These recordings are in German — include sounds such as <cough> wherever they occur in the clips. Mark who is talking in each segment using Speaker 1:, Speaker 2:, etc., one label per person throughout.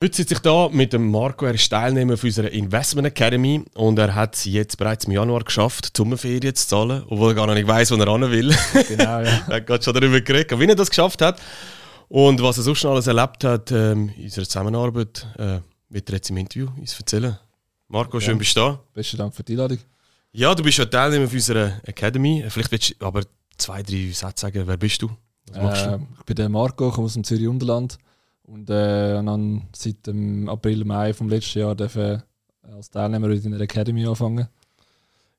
Speaker 1: Heute sitze ich hier mit dem Marco. Er ist Teilnehmer für unserer Investment Academy und er hat es jetzt bereits im Januar geschafft, die Sommerferien zu zahlen, obwohl er gar noch nicht weiß, wo er ran will. Genau, ja. <laughs> er hat gerade schon darüber geredet, wie er das geschafft hat und was er sonst schon alles erlebt hat ähm, in unserer Zusammenarbeit, äh, wird er jetzt im Interview uns erzählen. Marco, schön ja. bist du da.
Speaker 2: Besten Dank für die Einladung.
Speaker 1: Ja, du bist ja Teilnehmer für unserer Academy. Vielleicht willst du aber zwei, drei Sätze sagen. Wer bist du?
Speaker 2: Was machst äh, du? Ich bin der Marco, komme aus dem Zürich Unterland und äh, dann seit dem April, Mai vom letzten Jahr dürfen als Teilnehmer in der Academy anfangen.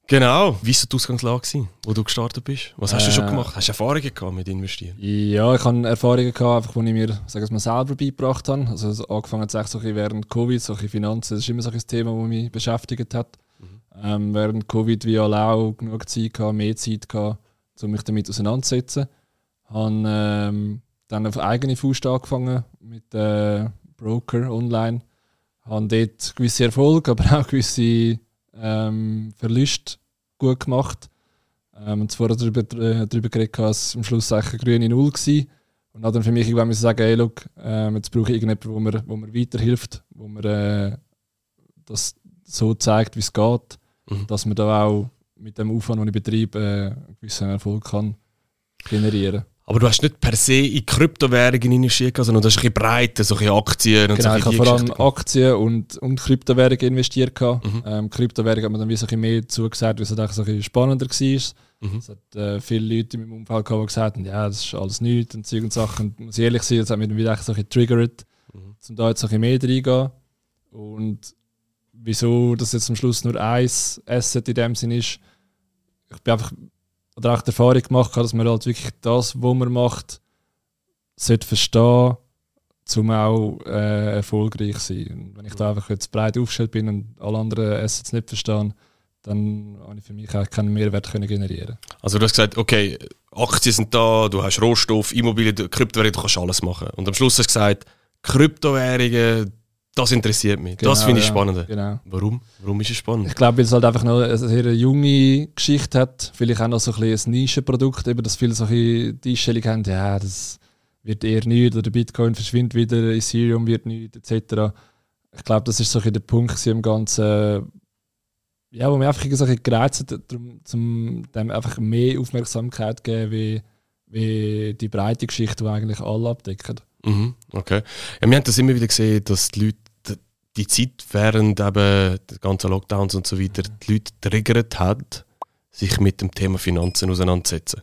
Speaker 1: Genau. Wie war die Ausgangslage, gewesen, wo du gestartet bist? Was hast äh, du schon gemacht? Hast du Erfahrungen gehabt mit Investieren?
Speaker 2: Ja, ich habe Erfahrungen gehabt, einfach, die ich mir, sagen wir mal, selber beigebracht habe. Also angefangen hat es so während Covid, solche Finanzen, das ist immer so ein Thema, das mich beschäftigt hat. Mhm. Ähm, während Covid wie alle auch genug Zeit gehabt, mehr Zeit gehabt, um mich damit auseinanderzusetzen. Habe ähm, dann auf eigene Faust angefangen mit äh, Broker online. Habe dort gewisse Erfolge, aber auch gewisse ähm, Verluste gut gemacht. Ähm, und vorher darüber, äh, darüber geredet, dass am Schluss eine grüne Null war. Und dann für mich irgendwann sagen, hey, look, äh, jetzt brauche ich irgendjemanden, wo mir, wo mir weiterhilft, wo mir äh, das so zeigt, wie es geht, mhm. dass man da auch mit dem Aufwand, den ich betreibe, äh, einen gewissen Erfolg kann generieren kann.
Speaker 1: Aber du hast nicht per se in Kryptowährungen investiert, sondern du hast ein bisschen breiter, so ein Aktien
Speaker 2: und genau, so ich habe vor allem Aktien und, und Kryptowährungen investiert. Mhm. Ähm, Kryptowährungen hat man dann wie so ein bisschen mehr zugesagt, weil es halt so ein bisschen spannender war. Mhm. Es hat äh, viele Leute in meinem Umfeld gehabt, die gesagt haben, ja, das ist alles nichts und Zeug und Sachen. Und muss ich ehrlich sein, das hat mich dann wieder so ein bisschen triggert, mhm. um da jetzt so ein bisschen mehr reingehen. Und wieso das jetzt am Schluss nur ein Asset in dem Sinn ist, ich bin einfach oder auch die Erfahrung gemacht habe, dass man halt wirklich das, was man macht, sollte verstehen, um auch äh, erfolgreich zu sein. Wenn ich da einfach jetzt breit aufgestellt bin und alle anderen Assets nicht verstehen, dann habe ich für mich auch keinen Mehrwert können generieren.
Speaker 1: Also du hast gesagt, okay, Aktien sind da, du hast Rohstoff, Immobilien, Kryptowährungen, du kannst alles machen. Und am Schluss hast du gesagt, Kryptowährungen, das interessiert mich. Genau, das finde ich ja, spannend. Genau. Warum? Warum ist es spannend?
Speaker 2: Ich glaube, weil es halt einfach noch eine sehr junge Geschichte hat. Vielleicht auch noch so ein, ein Nischenprodukt, eben, dass viele solche die Einstellung haben, ja, das wird eher nicht oder Bitcoin verschwindet wieder, Ethereum wird nicht, etc. Ich glaube, das ist so ein der Punkt im Ganzen, ja, wo mir einfach so ein gereizt hat, um dem einfach mehr Aufmerksamkeit zu geben, wie, wie die breite Geschichte, die eigentlich alle abdecken.
Speaker 1: Mhm, okay. Ja, wir haben das immer wieder gesehen, dass die Leute die Zeit während eben der ganzen Lockdowns und so weiter die Leute triggert hat, sich mit dem Thema Finanzen auseinanderzusetzen.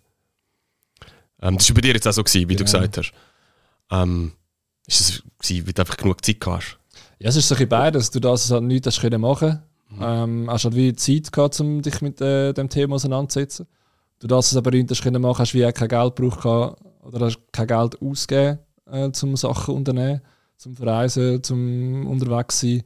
Speaker 1: Ähm, das war bei dir jetzt auch so, gewesen, wie genau. du gesagt hast. Ähm, ist es gewesen, weil du einfach genug Zeit hast?
Speaker 2: Ja, es ist so ein bisschen beides. Du das halt nichts hast können machen mhm. ähm, hast halt wie Zeit gehabt, um dich mit äh, dem Thema auseinanderzusetzen. Du das es aber nicht hast können machen, hast wie auch kein Geld gebraucht oder hast kein Geld ausgegeben, äh, um Sachen zu unternehmen zum Verreisen, zum unterwegs sein.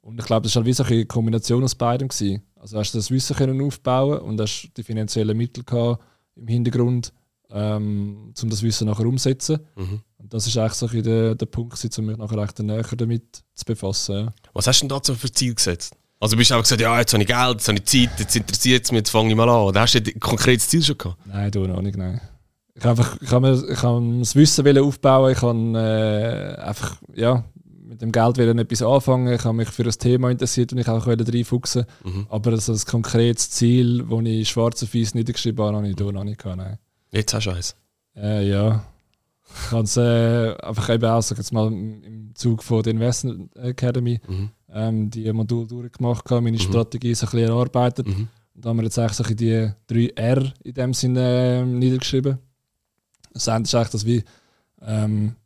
Speaker 2: Und ich glaube, das war halt wie so eine Kombination aus beidem. Gewesen. Also hast du das Wissen können aufbauen und hast die finanziellen Mittel gehabt im Hintergrund, ähm, um das Wissen nachher umzusetzen. Mhm. Und das ist eigentlich so der, der Punkt, gewesen, um mich nachher echt näher damit zu befassen. Ja.
Speaker 1: Was hast du denn dazu für Ziel gesetzt? Also bist du auch gesagt, ja, jetzt habe ich Geld, jetzt habe ich Zeit, jetzt interessiert es mich, jetzt fange ich mal an. Oder hast du ein konkretes Ziel schon gehabt?
Speaker 2: Nein, du noch nicht, nein ich habe einfach, ich habe, ich habe das Wissen aufbauen, ich habe äh, einfach, ja, mit dem Geld wollen etwas anfangen, ich habe mich für das Thema interessiert und ich auch reinfuchsen. Mhm. Aber also das konkretes Ziel, das ich schwarz auf weiß niedergeschrieben habe, habe ich da noch nicht gehabt. Nein.
Speaker 1: Jetzt hast du eins?
Speaker 2: Äh, ja. Ich habe es äh, einfach eben auch, sag jetzt mal, im Zug von der Investment Academy mhm. ähm, die Modul durchgemacht, meine mhm. Strategie so ein bisschen erarbeitet. Mhm. Und da haben wir jetzt eigentlich so die drei R in dem Sinne äh, niedergeschrieben. Das eine ist eigentlich, dass wir ähm,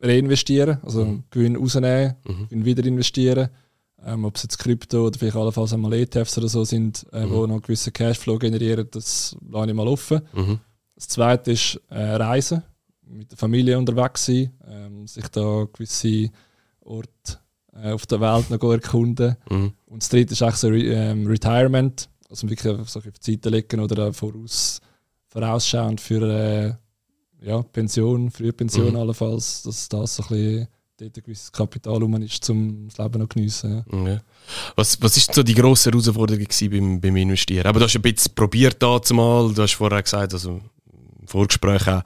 Speaker 2: reinvestieren, also mhm. Gewinn rausnehmen, mhm. Gewinn wieder investieren. Ähm, ob es jetzt Krypto oder vielleicht allenfalls einmal ETFs oder so sind, äh, mhm. wo noch einen gewissen Cashflow generieren, das lasse ich mal offen. Mhm. Das zweite ist äh, Reisen, mit der Familie unterwegs sein, ähm, sich da gewisse Orte äh, auf der Welt noch erkunden. Mhm. Und das dritte ist so Re ähm, Retirement, also wirklich so auf die Seite legen oder voraus, vorausschauend für äh, ja, Pension, Frühpension mhm. allenfalls, dass das so ein bisschen dort ein gewisses Kapital um ist, um das Leben noch zu geniessen. Ja.
Speaker 1: Ja. Was, was ist so die grosse Herausforderung beim, beim Investieren? Aber du hast ein bisschen probiert da zumal, du hast vorher gesagt, also im Vorgespräch auch,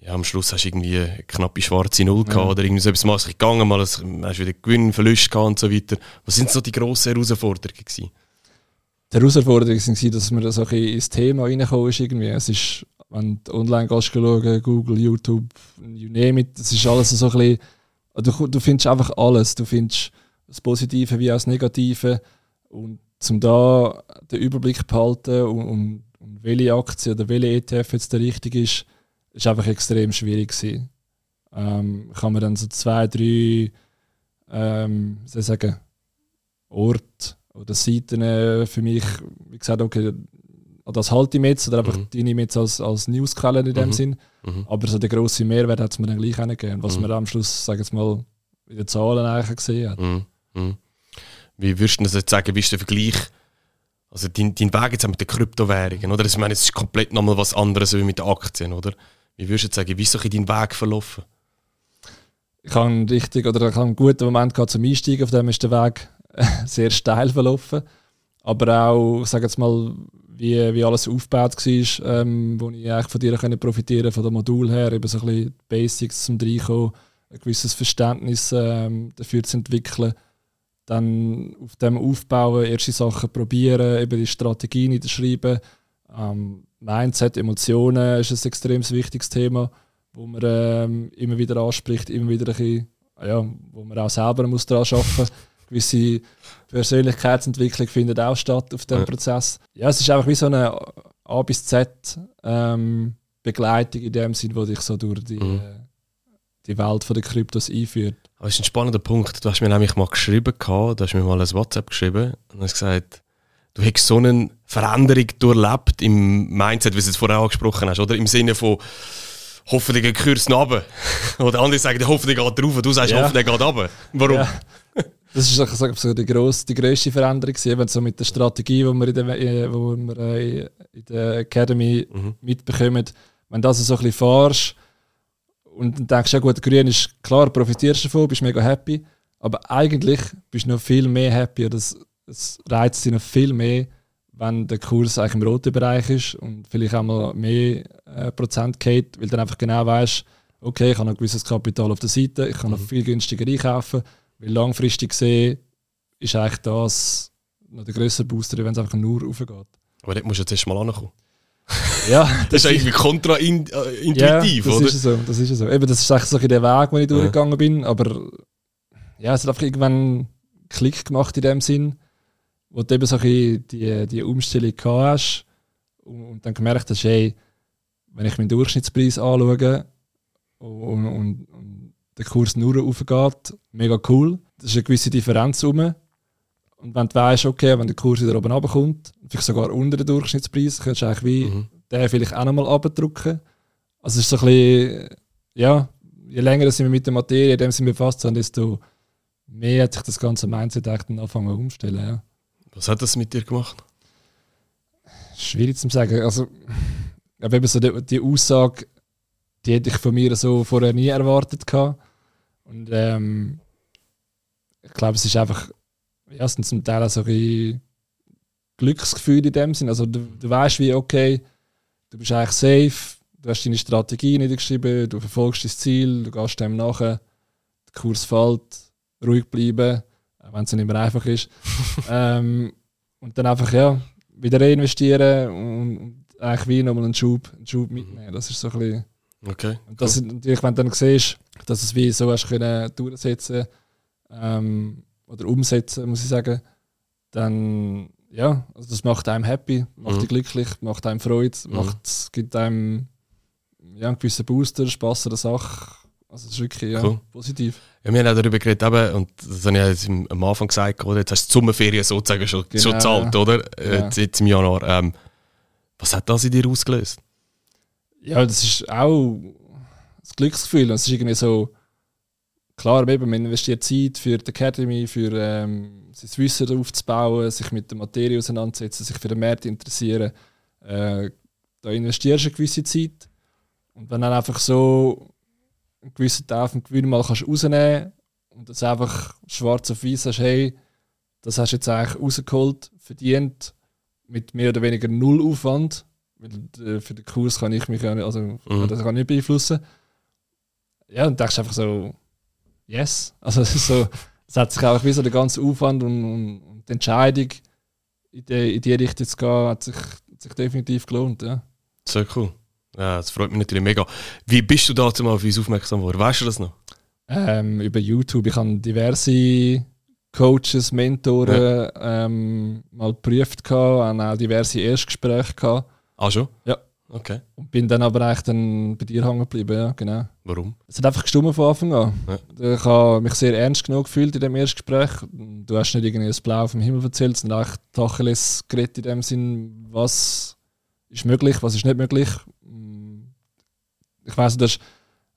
Speaker 1: ja, am Schluss hast du irgendwie eine knappe schwarze Null gehabt ja. oder irgendwie so etwas mal gegangen, mal hast du wieder Gewinn, Verlust gehabt und so weiter. Was sind so die grossen Herausforderungen gewesen?
Speaker 2: Die Herausforderung war, dass man so ein ins Thema reingekommen ist irgendwie. Es ist, wenn du online schauen, Google, YouTube, you name it, das ist alles so ein bisschen, du, du findest einfach alles. Du findest das Positive wie auch das Negative und um da den Überblick zu behalten und, und, und welche Aktie oder welche ETF jetzt der richtige ist, ist einfach extrem schwierig gewesen. Ähm, ich habe mir dann so zwei, drei ähm, soll sagen, Orte oder Seiten äh, für mich wie gesagt, okay, das halte ich mir jetzt oder einfach mhm. die nehme ich jetzt als, als Newsquelle in dem mhm. Sinn. Mhm. Aber so der grosse Mehrwert hat es mir dann gleich gegeben, was mhm. man am Schluss, sage ich mal, in den Zahlen eigentlich gesehen hat. Mhm.
Speaker 1: Mhm. Wie würdest du das jetzt sagen, wie ist der Vergleich? Also dein, dein Weg jetzt mit den Kryptowährungen, oder? Ich meine, es ist komplett nochmal was anderes wie mit den Aktien, oder? Wie würdest du jetzt sagen, wie ist so dein Weg verlaufen?
Speaker 2: Ich habe einen richtig oder ich habe einen guten Moment gehabt zum Einsteigen, auf dem ist der Weg <laughs> sehr steil verlaufen. Aber auch, sage jetzt mal, wie, wie alles aufgebaut war, ähm, wo ich eigentlich von dir können profitieren von dem Modul her, eben so ein bisschen Basics zum Reinkommen, ein gewisses Verständnis ähm, dafür zu entwickeln dann auf dem aufbauen, erste Sachen probieren, eben die Strategien niederschreiben. Ähm, Mindset, Emotionen ist ein extrem wichtiges Thema, wo man ähm, immer wieder anspricht, immer wieder ein bisschen, ja, wo man auch selber muss daran arbeiten muss. Gewisse Persönlichkeitsentwicklung findet auch statt auf dem ja. Prozess. Ja, es ist einfach wie so eine A bis Z ähm, Begleitung in dem Sinn, wo dich so durch die, mhm. die Welt der Kryptos einführt.
Speaker 1: Das ist ein spannender Punkt. Du hast mir nämlich mal geschrieben, du hast mir mal ein WhatsApp geschrieben und hast gesagt, du hättest so eine Veränderung durchlebt im Mindset, wie du es vorher angesprochen hast, oder? Im Sinne von, hoffentlich geht Kurs oben. Oder andere sagen, hoffentlich geht rauf, du sagst, ja. hoffentlich geht runter. Warum? Ja.
Speaker 2: Das ist so die, grosse, die grösste Veränderung, eben so mit der Strategie, die wir in der, äh, wo wir äh, in der Academy mhm. mitbekommen. Wenn du das so ein bisschen fahrst, und dann denkst ja gut, grün ist klar, profitierst davon, bist mega happy. Aber eigentlich bist du noch viel mehr happy oder es, es reizt dich noch viel mehr, wenn der Kurs eigentlich im roten Bereich ist und vielleicht auch mal mehr äh, Prozent geht, weil du dann einfach genau weißt, okay, ich habe noch ein gewisses Kapital auf der Seite, ich kann noch mhm. viel günstiger einkaufen, weil langfristig gesehen ist eigentlich das noch der größere Booster, wenn es einfach nur raufgeht.
Speaker 1: Aber dort musst du jetzt erst mal ankommen. <laughs>
Speaker 2: Ja, <laughs>
Speaker 1: das, ist eigentlich kontraintuitiv,
Speaker 2: ja, das oder? Ist so, das ist so. Eben, das ist eigentlich so der Weg, den ich ja. durchgegangen bin. Aber ja, es hat einfach irgendwann einen Klick gemacht in dem Sinn, wo du eben so die, die Umstellung gehabt hast und dann gemerkt hast, hey, wenn ich meinen Durchschnittspreis anschaue und, und, und der Kurs nur raufgeht, mega cool. Das ist eine gewisse Differenz rum. Und wenn du weißt, okay, wenn der Kurs wieder oben runterkommt, vielleicht sogar unter den Durchschnittspreis, kannst du eigentlich wie mhm. den vielleicht auch nochmal abdrücken. Also es ist so ein bisschen, ja, je länger dass ich mich mit der Materie dem Sinne befasst habe, desto mehr hat sich das ganze Mindset echt anfangen umstellen. Ja.
Speaker 1: Was hat das mit dir gemacht?
Speaker 2: Schwierig zu sagen. Also, <laughs> aber eben so die, die Aussage, die hätte ich von mir so vorher nie erwartet gehabt. Und ähm, ich glaube, es ist einfach ja, sind zum Teil auch so ein Glücksgefühl in dem Sinn. Also du, du weißt wie, okay, du bist eigentlich safe, du hast deine Strategie niedergeschrieben, du verfolgst das Ziel, du gehst dem nachher, der Kurs fällt, ruhig bleiben, wenn es nicht mehr einfach ist. <laughs> ähm, und dann einfach ja, wieder reinvestieren und, und eigentlich wie nochmal einen Schub, einen Schub mitnehmen. Das ist so ein bisschen.
Speaker 1: Okay.
Speaker 2: Und das cool. natürlich, wenn du dann siehst, dass es wie so hast können durchsetzen ähm, oder umsetzen, muss ich sagen, dann ja, also das macht einem happy, macht mhm. dich glücklich, macht einem Freude, mhm. macht, gibt einem ja, einen gewissen Booster, Spass an der Sache. Also das ist wirklich ja, cool. positiv.
Speaker 1: Ja, wir haben auch darüber geredet, eben, und das habe ich jetzt am Anfang gesagt, oder? jetzt hast du die Sommerferien sozusagen schon, genau, schon gezahlt, oder? Äh, ja. Jetzt im Januar. Ähm, was hat das in dir ausgelöst?
Speaker 2: Ja, das ist auch das Glücksgefühl. Es ist irgendwie so, klar, eben, man investiert Zeit für die Academy, für ähm, sein Wissen aufzubauen, sich mit der Materie auseinandersetzen, sich für den Markt interessieren. Äh, da investierst du eine gewisse Zeit. Und wenn dann einfach so einen gewissen Teil vom Gewinn mal kannst rausnehmen und das einfach schwarz auf weiß hast, hey, das hast du jetzt eigentlich rausgeholt, verdient, mit mehr oder weniger null Aufwand, für den Kurs kann ich mich also mhm. das kann nicht beeinflussen. Ja, und denkst einfach so, yes. Also es ist so, es hat sich auch wie so der ganze Aufwand und, und, und die Entscheidung in die, in die Richtung zu gehen, hat sich, hat sich definitiv gelohnt, ja.
Speaker 1: Sehr cool. Ja, das freut mich natürlich mega. Wie bist du dazu mal auf uns aufmerksam geworden? Weißt du das noch?
Speaker 2: Ähm, über YouTube. Ich habe diverse Coaches, Mentoren ja. ähm, mal geprüft, habe auch diverse Erstgespräche gehabt.
Speaker 1: Ah, schon?
Speaker 2: Ja.
Speaker 1: Okay.
Speaker 2: Und bin dann aber eigentlich dann bei dir hängen geblieben, ja, genau.
Speaker 1: Warum?
Speaker 2: Es hat einfach gestummt von Anfang an. Ja. Ich habe mich sehr ernst genug gefühlt in dem Erstgespräch. Du hast nicht irgendwie das Blau vom Himmel erzählt, sondern eigentlich Tacheles geredet in dem Sinn, was ist möglich, was ist nicht möglich. Ich weiß, du hast,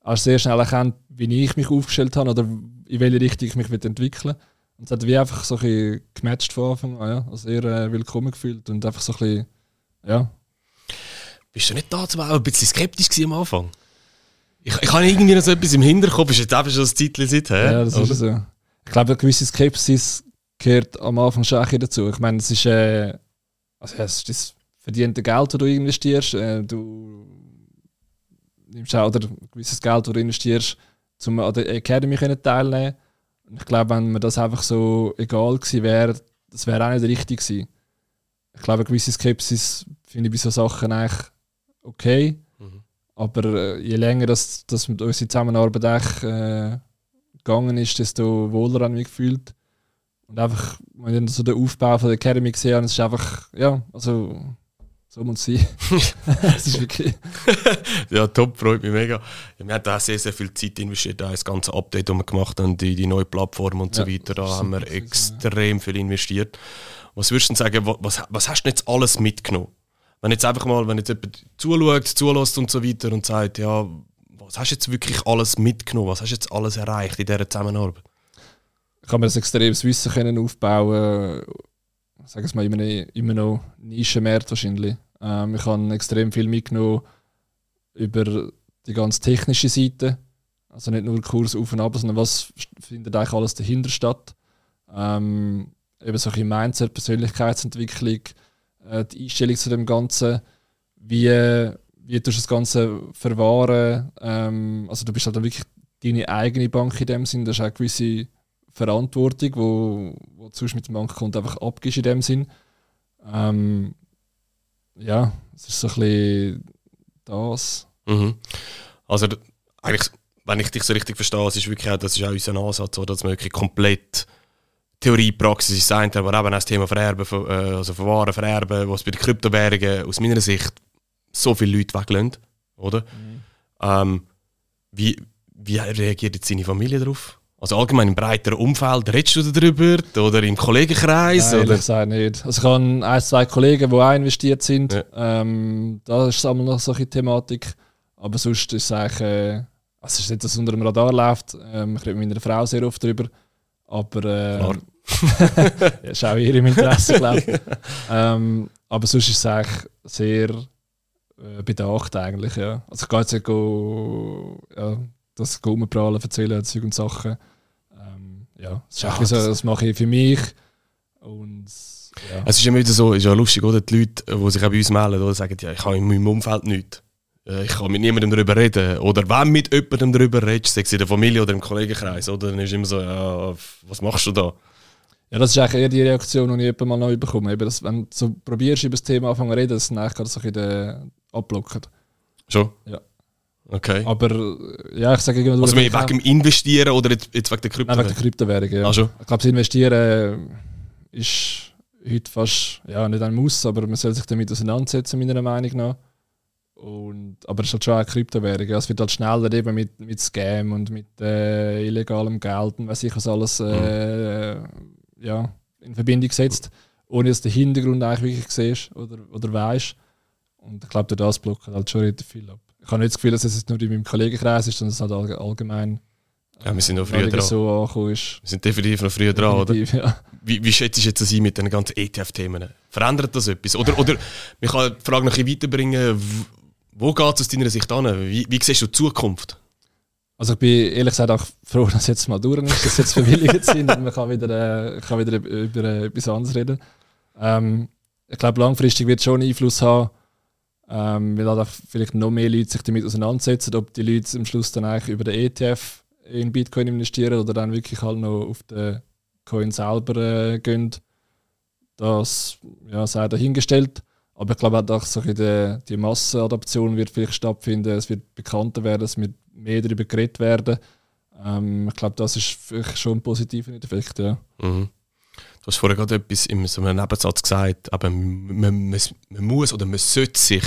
Speaker 2: hast sehr schnell erkannt, wie ich mich aufgestellt habe oder in welche Richtung ich mich entwickeln will. Und es hat wie einfach so ein bisschen gematcht von Anfang an, ja. Also sehr äh, willkommen gefühlt und einfach so ein bisschen, ja.
Speaker 1: Bist du nicht da auch ein bisschen skeptisch am Anfang? Ich, ich habe irgendwie noch so etwas im Hinterkopf, ist jetzt einfach schon ein Zeitchen seither.
Speaker 2: Ja, das oder? ist so. Ich glaube, eine gewisse Skepsis gehört am Anfang schon ein dazu. Ich meine, es ist, äh, also es ist das verdiente Geld, das du investierst. Äh, du nimmst auch oder ein gewisses Geld, das du investierst, um an der Academy teilnehmen ich glaube, wenn mir das einfach so egal gewesen wäre, das wäre auch nicht richtig gewesen. Ich glaube, eine gewisse Skepsis finde ich bei solchen Sachen eigentlich okay. Mhm. Aber äh, je länger das, das mit unserer Zusammenarbeit echt, äh, gegangen ist, desto wohler habe ich mich gefühlt. Und einfach, wenn ich so den Aufbau von der Academy gesehen habe, ist einfach, ja, also so muss es sein. <laughs> das ist wirklich. <laughs>
Speaker 1: ja, top, freut mich mega. Wir haben da sehr, sehr viel Zeit investiert, auch das ganze Update, das wir gemacht haben, die, die neue Plattform und ja, so weiter. Da haben wir extrem viel investiert. Was würdest du denn sagen, was, was hast du jetzt alles mitgenommen? Wenn jetzt einfach mal, wenn jetzt jemand zuschaut, zulässt und so weiter und sagt, ja, was hast du jetzt wirklich alles mitgenommen? Was hast du jetzt alles erreicht in dieser Zusammenarbeit?
Speaker 2: Ich habe mir ein extremes Wissen können aufbauen, sagen wir mal, immer, immer noch Nischenmarkt wahrscheinlich. Ähm, ich habe extrem viel mitgenommen über die ganz technische Seite. Also nicht nur Kurs auf und ab, sondern was findet eigentlich alles dahinter statt. Ähm, eben solche Mindset, Persönlichkeitsentwicklung, äh, die Einstellung zu dem Ganzen, wie, wie du das Ganze verwahren. Ähm, also du bist halt wirklich deine eigene Bank in dem Sinn, das ist auch eine gewisse Verantwortung, wo, wo du mit dem Bankkonto einfach abgibst in dem Sinn. Ähm, ja, es ist so ein bisschen das.
Speaker 1: Mhm. Also eigentlich, wenn ich dich so richtig verstehe, es ist wirklich auch, das ist auch unser Ansatz, oder, dass man wirklich komplett Theorie, Praxis ist sein, aber eben auch das Thema Vererben, äh, also Verwahren, Vererben, was bei den Kryptowährungen aus meiner Sicht so viele Leute weglassen, oder? Mhm. Ähm, wie, wie reagiert jetzt seine Familie darauf? Also allgemein im breiteren Umfeld, redest du darüber oder im Kollegenkreis?
Speaker 2: Nein, oder? ich sage nicht. Also ich habe ein, zwei Kollegen, die auch investiert sind. Ja. Ähm, da ist es einmal noch solche Thematik. Aber sonst ist es eigentlich, äh, also es ist nicht, dass es unter dem Radar läuft. Ähm, ich rede mit meiner Frau sehr oft darüber. Aber äh, <laughs> Ja, ist auch ihr im Interesse, glaube ich. <laughs> ähm, aber sonst ist es eigentlich sehr äh, bedacht eigentlich, ja. Also ich gehe jetzt nicht go, ja, das Gummiprallen erzählen, Zeug und Sachen. Ähm, ja, das, ja, das, so, das mache ich für mich. Und, ja.
Speaker 1: Es ist immer wieder so, ist ja lustig, oder? Die Leute, die sich auch bei uns melden, oder, sagen, ja, ich habe in meinem Umfeld nichts. Äh, ich kann mit niemandem darüber reden. Oder wenn mit jemandem darüber redest, sei es in der Familie oder im Kollegenkreis, oder? dann ist immer so, ja, was machst du da?
Speaker 2: Ja, das ist eigentlich eher die Reaktion, die ich mal neu bekomme. Eben, dass, wenn du so probierst, über das Thema anfangen zu reden, dass es dann eigentlich so ein bisschen abblockt.
Speaker 1: Schon?
Speaker 2: Ja.
Speaker 1: Okay.
Speaker 2: Aber ja, ich sage immer...
Speaker 1: Also wegen dem Investieren oder jetzt, jetzt wegen der
Speaker 2: Kryptowährung? Nein, wegen der Kryptowährung, ja.
Speaker 1: Also.
Speaker 2: Ich glaube, das Investieren ist heute fast, ja, nicht ein Muss, aber man soll sich damit auseinandersetzen, meiner Meinung nach. Und, aber es ist halt schon eine Kryptowährung. Ja. Es wird halt schneller eben mit, mit Scam und mit äh, illegalem Geld und weiß ich was alles äh, mhm. Ja, in Verbindung gesetzt, ohne dass du den Hintergrund eigentlich wirklich siehst oder, oder weißt. Und ich glaube, das blockt halt schon relativ viel ab ich habe nicht das Gefühl, dass es nur in meinem Kollegenkreis ist, sondern es halt allgemein
Speaker 1: ja, wir sind noch früher dran.
Speaker 2: So.
Speaker 1: Wir sind definitiv noch früher dran, definitiv, oder? Ja. Wie, wie schätzt du jetzt das ein mit den ganzen ETF-Themen? Verändert das etwas? Oder, oder man kann die Frage noch ein weiterbringen, wo geht es aus deiner Sicht an? Wie, wie siehst du die Zukunft?
Speaker 2: Also ich bin ehrlich gesagt auch froh, dass es jetzt mal durch ist, dass jetzt verwilligt <laughs> sind und man kann wieder, äh, kann wieder über äh, etwas anderes reden. Ähm, ich glaube, langfristig wird es schon einen Einfluss haben, Ähm, weil halt vielleicht noch mehr Leute sich damit auseinandersetzen, ob die Leute am Schluss dann eigentlich über den ETF in Bitcoin investieren oder dann wirklich halt noch auf den Coin selber äh, gehen. Das ja, sei dahingestellt. Aber ich glaube auch, so die, die Massenadaption wird vielleicht stattfinden, es wird bekannter werden, es wird mehr darüber geredet werden. Ähm, ich glaube, das ist schon ein positiver Effekt. Ja.
Speaker 1: Mhm. Du hast vorher gerade etwas in so einem Nebensatz gesagt, aber man, man, man muss oder man sollte sich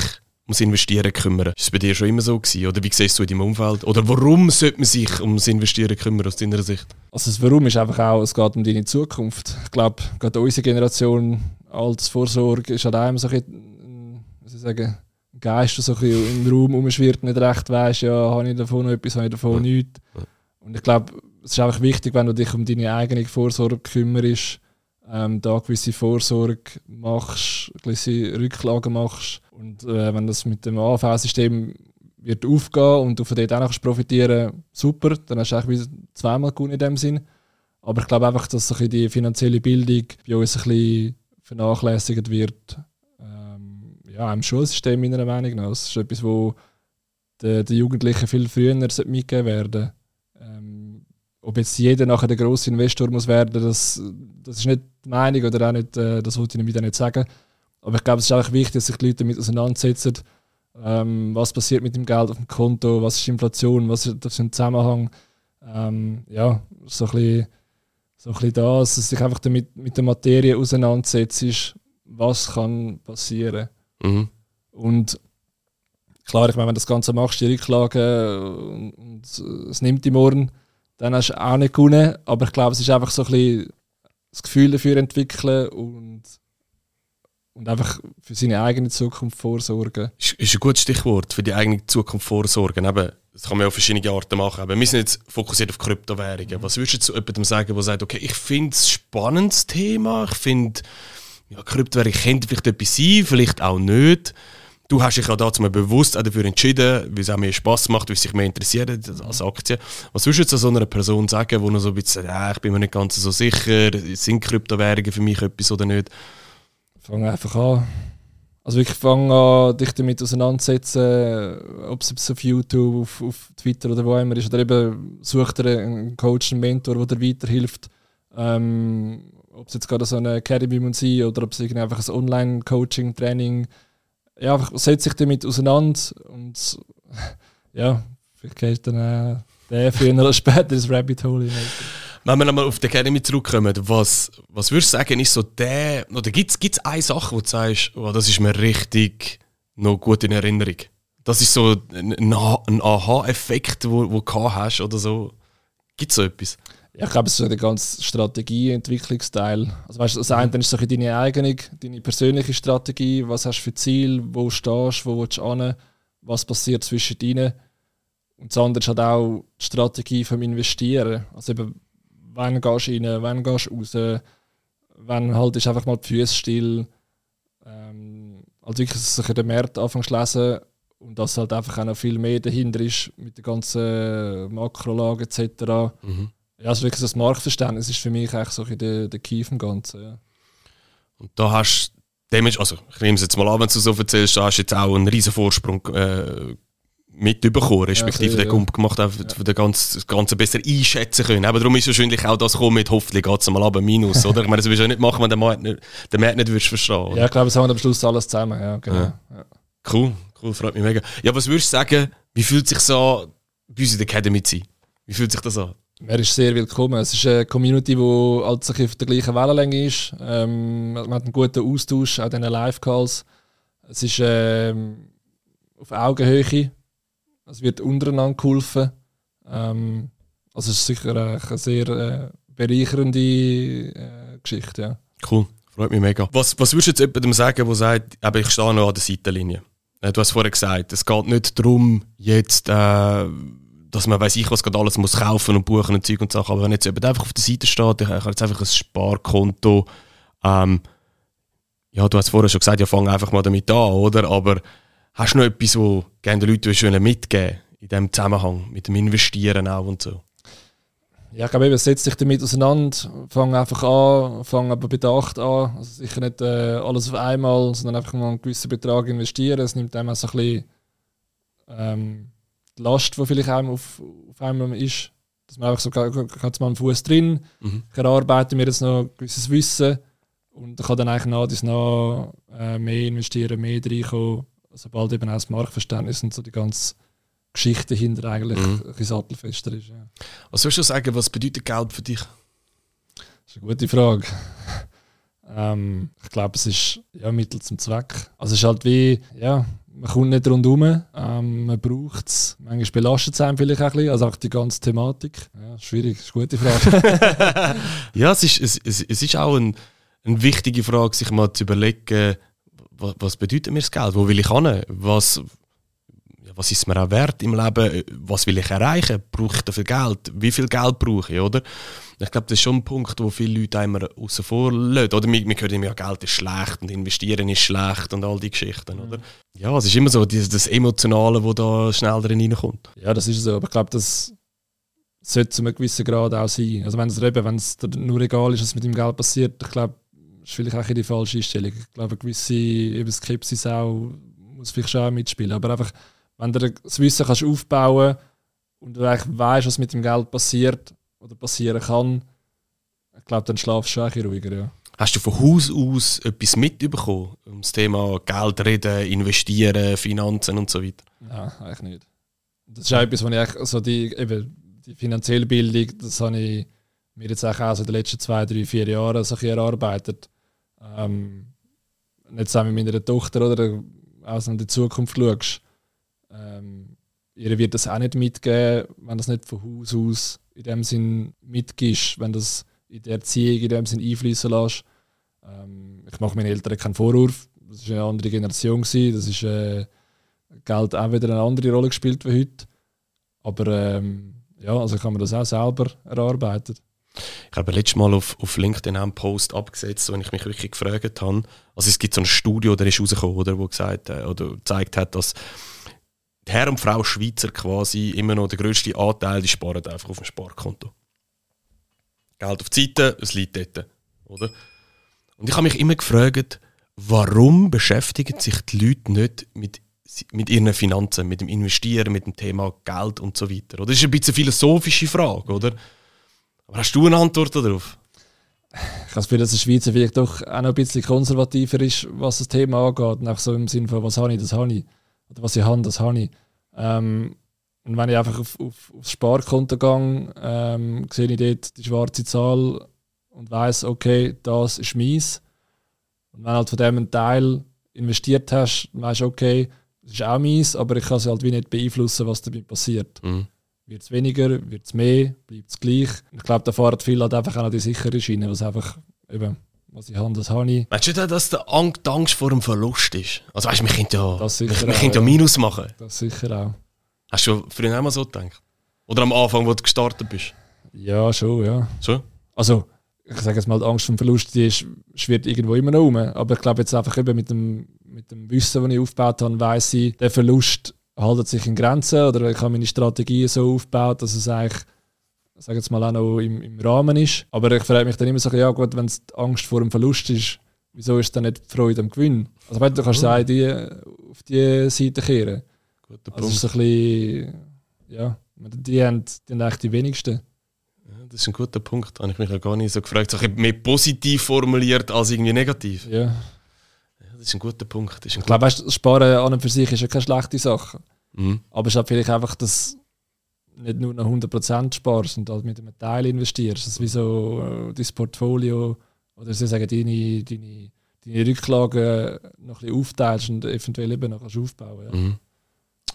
Speaker 1: ums Investieren kümmern. Ist es bei dir schon immer so gewesen? Oder wie siehst du in deinem Umfeld? Oder warum sollte man sich ums Investieren kümmern aus deiner Sicht?
Speaker 2: Also das Warum ist einfach auch, es geht um deine Zukunft. Ich glaube, gerade unsere Generation als Vorsorge ist halt einem so ein, was ich sagen, Geist, der so ein bisschen im Raum umschwirrt, nicht recht weißt, ja, habe ich davon noch etwas, habe ich davon ja. nichts. Und ich glaube, es ist einfach wichtig, wenn du dich um deine eigene Vorsorge kümmerst, ähm, da gewisse Vorsorge machst, gewisse Rücklagen machst. Und äh, wenn das mit dem AV-System wird aufgehen und du von dort auch profitieren super, dann hast du eigentlich zweimal gut in dem Sinn. Aber ich glaube einfach, dass so die finanzielle Bildung bei uns ein bisschen vernachlässigt wird. Ja, im Schulsystem meiner Meinung nach. Das ist etwas, wo den, den Jugendlichen viel früher mitgegeben werden ähm, ob jetzt jeder nachher der grosse Investor muss werden, das, das ist nicht die Meinung oder auch nicht, äh, das wollte ich wieder nicht sagen. Aber ich glaube, es ist einfach wichtig, dass sich die Leute damit auseinandersetzen. Ähm, was passiert mit dem Geld auf dem Konto, was ist Inflation, was ist das für ein Zusammenhang. Ähm, ja, so ein bisschen, so ein bisschen das, dass sich einfach damit mit der Materie auseinandersetzt, was kann passieren. Mhm. Und klar, ich meine, wenn du das Ganze machst, die Rücklagen und, und es nimmt die morgen, dann hast du auch nicht gewonnen. Aber ich glaube, es ist einfach so ein bisschen das Gefühl dafür entwickeln und, und einfach für seine eigene Zukunft vorsorgen.
Speaker 1: Ist, ist ein gutes Stichwort, für die eigene Zukunft vorsorgen. Eben, das kann man ja auf verschiedene Arten machen. Aber wir sind jetzt fokussiert auf Kryptowährungen. Was würdest du zu jemandem sagen, der sagt, okay, ich finde es ein spannendes Thema, ich finde, ja, Kryptowährung könnte vielleicht etwas sein, vielleicht auch nicht. Du hast dich ja dazu mal bewusst auch dafür entschieden, weil es auch mehr Spass macht, weil es sich mehr interessiert als Aktien. Was würdest du jetzt so einer Person sagen, die noch so ein bisschen, ja, ich bin mir nicht ganz so sicher, sind Kryptowährungen für mich etwas oder nicht?
Speaker 2: Fang einfach an. Also wirklich fang an, dich damit auseinandersetzen, ob es auf YouTube, auf, auf, Twitter oder wo immer ist. Oder eben such dir einen Coach, einen Mentor, der dir weiterhilft. Ähm, ob es jetzt gerade so eine Academy muss sein oder ob es einfach ein Online-Coaching, Training ist ja, einfach setzt sich damit auseinander und <laughs> ja, vielleicht dann äh, der früher oder später ins Rabbit Hole.
Speaker 1: Wenn wir nochmal auf die Academy zurückkommen, was, was würdest du sagen, ist so der, oder gibt es eine Sache, wo du sagst, oh, das ist mir richtig noch gut in Erinnerung? Das ist so ein, ein Aha-Effekt, wo, wo du hast oder so. Gibt es so etwas?
Speaker 2: Ja, ich glaube, es ist so der ganze Strategieentwicklungsteil. Also weißt, das eine ist so deine eigene, deine persönliche Strategie, was hast du für Ziel, wo stehst, wo willst du hin, was passiert zwischen ihnen. Und das andere ist halt auch die Strategie vom Investieren. Also eben, wann gehst du rein, wann gehst du raus, wann halt ist einfach mal die Füße still. Ähm, also wirklich, dass ich den Markt anfangen lesen und dass halt einfach auch noch viel mehr dahinter ist mit der ganzen Makrolage etc. Mhm ja, also wirklich das Marktverständnis ist für mich eigentlich so der, der Key vom Ganzen. Ja.
Speaker 1: Und da hast du, also ich nehme es jetzt mal an, wenn du so erzählst, da hast du jetzt auch einen riesen Vorsprung äh, mitbekommen, respektive ja, den Gump gemacht, auch ja. den ganzen, das Ganze besser einschätzen können. Aber darum ist wahrscheinlich auch das kommen mit, hoffentlich geht es mal ab, minus, oder? Ich meine, das würdest du nicht machen, wenn du den Markt nicht, den Markt nicht würdest verstehen. Oder?
Speaker 2: Ja, ich glaube, es haben am Schluss alles zusammen, ja, genau. Ja.
Speaker 1: Cool, cool, freut mich mega. Ja, was würdest du sagen, wie fühlt sich so an, bei uns in der Academy zu sein? Wie fühlt sich das an?
Speaker 2: Er ist sehr willkommen. Es ist eine Community, die halt auf der gleichen Wellenlänge ist. Ähm, man hat einen guten Austausch, auch in den Live-Calls. Es ist ähm, auf Augenhöhe. Es wird untereinander geholfen. Ähm, also es ist sicher eine sehr äh, bereichernde äh, Geschichte. Ja.
Speaker 1: Cool, freut mich mega. Was, was würdest du jetzt jemandem sagen, der sagt, aber ich stehe noch an der Seitenlinie? Äh, du hast vorher gesagt, es geht nicht darum, jetzt... Äh, dass man weiß ich was gerade alles muss kaufen und buchen und Zeug und Sachen. Aber wenn jetzt jemand einfach auf der Seite steht, ich habe jetzt einfach ein Sparkonto, ähm, ja, du hast vorher schon gesagt, ja, fang einfach mal damit an, oder? Aber hast du noch etwas, wo gerne den Leuten mitgeben in diesem Zusammenhang, mit dem Investieren auch und so?
Speaker 2: Ja, ich glaube, setzt sich damit auseinander, fang einfach an, fang aber bedacht an. Also sicher nicht äh, alles auf einmal, sondern einfach mal einen gewissen Betrag investieren. Es nimmt einem so ein bisschen ähm, die Last, die vielleicht einem auf, auf einmal ist. Dass man einfach so, hat mal einen Fuß drin, mhm. ich erarbeite mir jetzt noch ein gewisses Wissen und kann dann eigentlich nach dies nach äh, mehr investieren, mehr reinkommen, sobald eben auch das Marktverständnis und so die ganze Geschichte hinter eigentlich mhm. ein sattelfester ist. Ja.
Speaker 1: Was sollst du sagen, was bedeutet Geld für dich?
Speaker 2: Das ist eine gute Frage. <laughs> ähm, ich glaube, es ist ja Mittel zum Zweck. Also es ist halt wie, ja, man kommt nicht rundherum, ähm, man braucht es. Manchmal belastet es einem vielleicht auch ein bisschen, also auch die ganze Thematik. Ja, schwierig, das ist eine gute Frage. <laughs> <laughs>
Speaker 1: ja, es ist, es, es, es ist auch ein, eine wichtige Frage, sich mal zu überlegen, was, was bedeutet mir das Geld? Wo will ich hin? Was, was ist mir auch wert im Leben? Was will ich erreichen? Brauche ich dafür Geld? Wie viel Geld brauche ich, oder? Ich glaube, das ist schon ein Punkt, wo viele Leute immer außen vor lassen. Oder wir, wir hören immer, ja, Geld ist schlecht und investieren ist schlecht und all die Geschichten, mhm. oder? Ja, es ist immer so das, das Emotionale, das da schnell drin reinkommt.
Speaker 2: Ja, das ist so. Aber ich glaube, das sollte zu einem gewissen Grad auch sein. Also wenn es eben, wenn es nur egal ist, was mit dem Geld passiert, ich glaube, ist vielleicht auch die falsche Einstellung. Ich glaube, eine gewisse eben Skepsis auch muss vielleicht schon auch mitspielen. Aber einfach, wenn du das Wissen kannst aufbauen und du eigentlich weißt, was mit dem Geld passiert oder passieren kann, ich glaube, dann schlafst du auch ein ruhiger. Ja.
Speaker 1: Hast du von Haus aus etwas mitbekommen? Um das Thema Geld reden, investieren, Finanzen und so weiter?
Speaker 2: Nein, eigentlich nicht. Das ist auch etwas, was ich also die, eben, die finanzielle Bildung, das habe ich mir jetzt auch so in den letzten zwei, drei, vier Jahren so erarbeitet. Ähm, nicht zusammen mit meiner Tochter oder auch in die Zukunft schaust ähm, ihr wird das auch nicht mitgeben, wenn das nicht von Haus aus in dem Sinn mitgibst, wenn das in der Erziehung in dem Sinn einfließen lässt. Ähm, ich mache meinen Eltern keinen Vorwurf, das war eine andere Generation, das ist äh, Geld auch wieder eine andere Rolle gespielt wie heute. Aber ähm, ja, also kann man das auch selber erarbeiten.
Speaker 1: Ich habe letztes Mal auf, auf LinkedIn einen Post abgesetzt, wo ich mich wirklich gefragt habe. Also es gibt so ein Studio, der ist rausgekommen, oder, wo gesagt äh, oder gezeigt hat, dass Herr und Frau Schweizer quasi immer noch der grösste Anteil, die sparen einfach auf dem Sparkonto. Geld auf die Seite, es liegt dort. Oder? Und ich habe mich immer gefragt, warum beschäftigen sich die Leute nicht mit, mit ihren Finanzen, mit dem Investieren, mit dem Thema Geld und so weiter? Oder? Das ist ein bisschen eine philosophische Frage, oder? Aber hast du eine Antwort darauf?
Speaker 2: Ich habe das Gefühl, dass der Schweizer vielleicht doch auch noch ein bisschen konservativer ist, was das Thema angeht. Nach so im Sinne von, was habe ich, das habe ich oder was ich habe, das habe ich. Ähm, und wenn ich einfach auf, auf, aufs Sparkonto gehe, ähm, sehe ich dort die schwarze Zahl und weiß, okay, das ist meins. Und wenn halt von dem einen Teil investiert hast, dann weißt du, okay, das ist auch meins, aber ich kann es halt wie nicht beeinflussen, was damit passiert. Mhm. Wird es weniger, wird es mehr, bleibt es gleich. Ich glaube, da fahren viele halt einfach auch noch die sichere Schiene, was einfach eben was ich habe, das habe ich.
Speaker 1: Weißt du, dass der Angst vor dem Verlust ist? Also weißt du, wir können ja, das wir, wir können ja Minus machen.
Speaker 2: Das sicher auch.
Speaker 1: Hast du früher auch mal so gedacht? Oder am Anfang, wo du gestartet bist?
Speaker 2: Ja, schon, ja.
Speaker 1: Schon?
Speaker 2: Also, ich sage jetzt mal, die Angst vor dem Verlust, die ist, schwirrt irgendwo immer noch rum. Aber ich glaube jetzt einfach eben mit dem, mit dem Wissen, das ich aufgebaut habe, weiss ich, der Verlust hält sich in Grenzen oder ich habe meine Strategie so aufgebaut, dass es eigentlich sage jetzt mal auch noch im, im Rahmen ist. Aber ich frage mich dann immer so, ja gut, wenn es Angst vor dem Verlust ist, wieso ist dann nicht die Freude am Gewinn? Also du kannst mhm. die, auf die Seite kehren. Guter also Punkt. ist so ein bisschen, ja, die haben, die haben eigentlich die wenigsten.
Speaker 1: Ja, das ist ein guter Punkt. Habe ich mich ja gar nicht so gefragt. Ich habe mehr positiv formuliert als irgendwie negativ.
Speaker 2: Ja. ja
Speaker 1: das ist ein guter Punkt. Ein
Speaker 2: ich glaube, weißt, Sparen an und für sich ist ja keine schlechte Sache. Mhm. Aber es ist halt vielleicht einfach das nicht nur noch 100% sparst und halt mit einem Teil investierst. Das ist wie so äh, dein Portfolio oder sie sagen, deine, deine, deine Rücklagen noch ein bisschen aufteilst und eventuell eben noch aufbauen ja. mhm.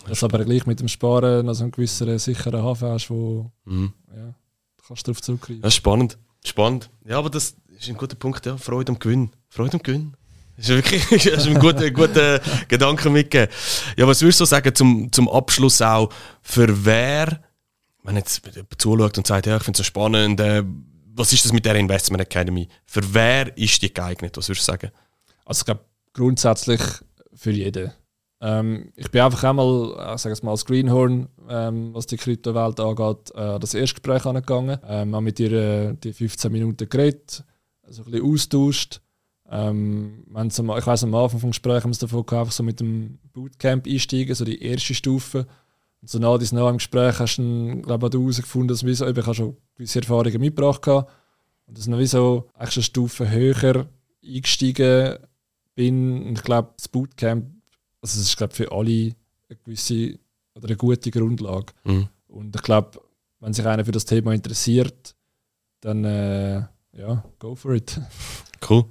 Speaker 2: Dass du aber gleich mit dem Sparen noch so einen gewissen sicheren Hafen hast, wo mhm. ja, du kannst darauf zurückgreifen.
Speaker 1: Das ist spannend. Spannend. Ja, aber das ist ein guter Punkt, ja. Freude am Gewinn. Freude am Gewinn. Das ist wirklich <laughs> das ist ein guter, guter Gedanke mitgegeben. Ja, was würdest du sagen zum, zum Abschluss auch, für wer wenn jetzt zuschaut und sagt, ja, ich finde es so spannend, äh, was ist das mit der Investment Academy? Für wer ist die geeignet? Was würdest du sagen?
Speaker 2: Also ich glaube grundsätzlich für jeden. Ähm, ich bin einfach einmal, äh, sag mal, als Greenhorn, ähm, was die Kryptowelt angeht, äh, das Erstgespräch angegangen. Ähm, habe mit ihr äh, die 15 Minuten geredet, also ein bisschen austauscht. Ähm, ich weiß am Anfang des Gesprächs haben wir davon gehabt, einfach so mit dem Bootcamp einsteigen, so die erste Stufe. Und so nach diesem im Gespräch hast du glaube ich, herausgefunden, dass ich schon gewisse Erfahrungen mitgebracht habe. Und dass ich noch wie so eine Stufe höher eingestiegen bin. Und ich glaube, das Bootcamp, also es ist glaube für alle eine gewisse oder eine gute Grundlage. Mhm. Und ich glaube, wenn sich einer für das Thema interessiert, dann äh, ja, go for it. <laughs>
Speaker 1: Cool.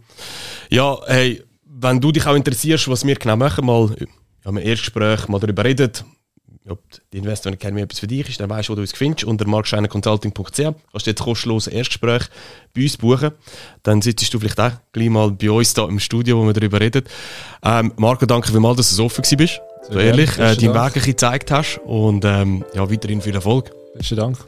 Speaker 1: Ja, hey, wenn du dich auch interessierst, was wir genau machen, mal ja, im Erstgespräch mal darüber reden, ob die Investoren Academy etwas für dich ist, dann weißt du, wo du uns findest. Unter markscheinerconsulting.ch kannst du jetzt kostenlos ein Erstgespräch bei uns buchen. Dann sitzt du vielleicht auch gleich mal bei uns da im Studio, wo wir darüber reden. Ähm, Marco, danke vielmals, dass du so offen bist. So ehrlich, äh, deinen Weg gezeigt hast und ähm, ja, weiterhin viel Erfolg.
Speaker 2: Besten Dank.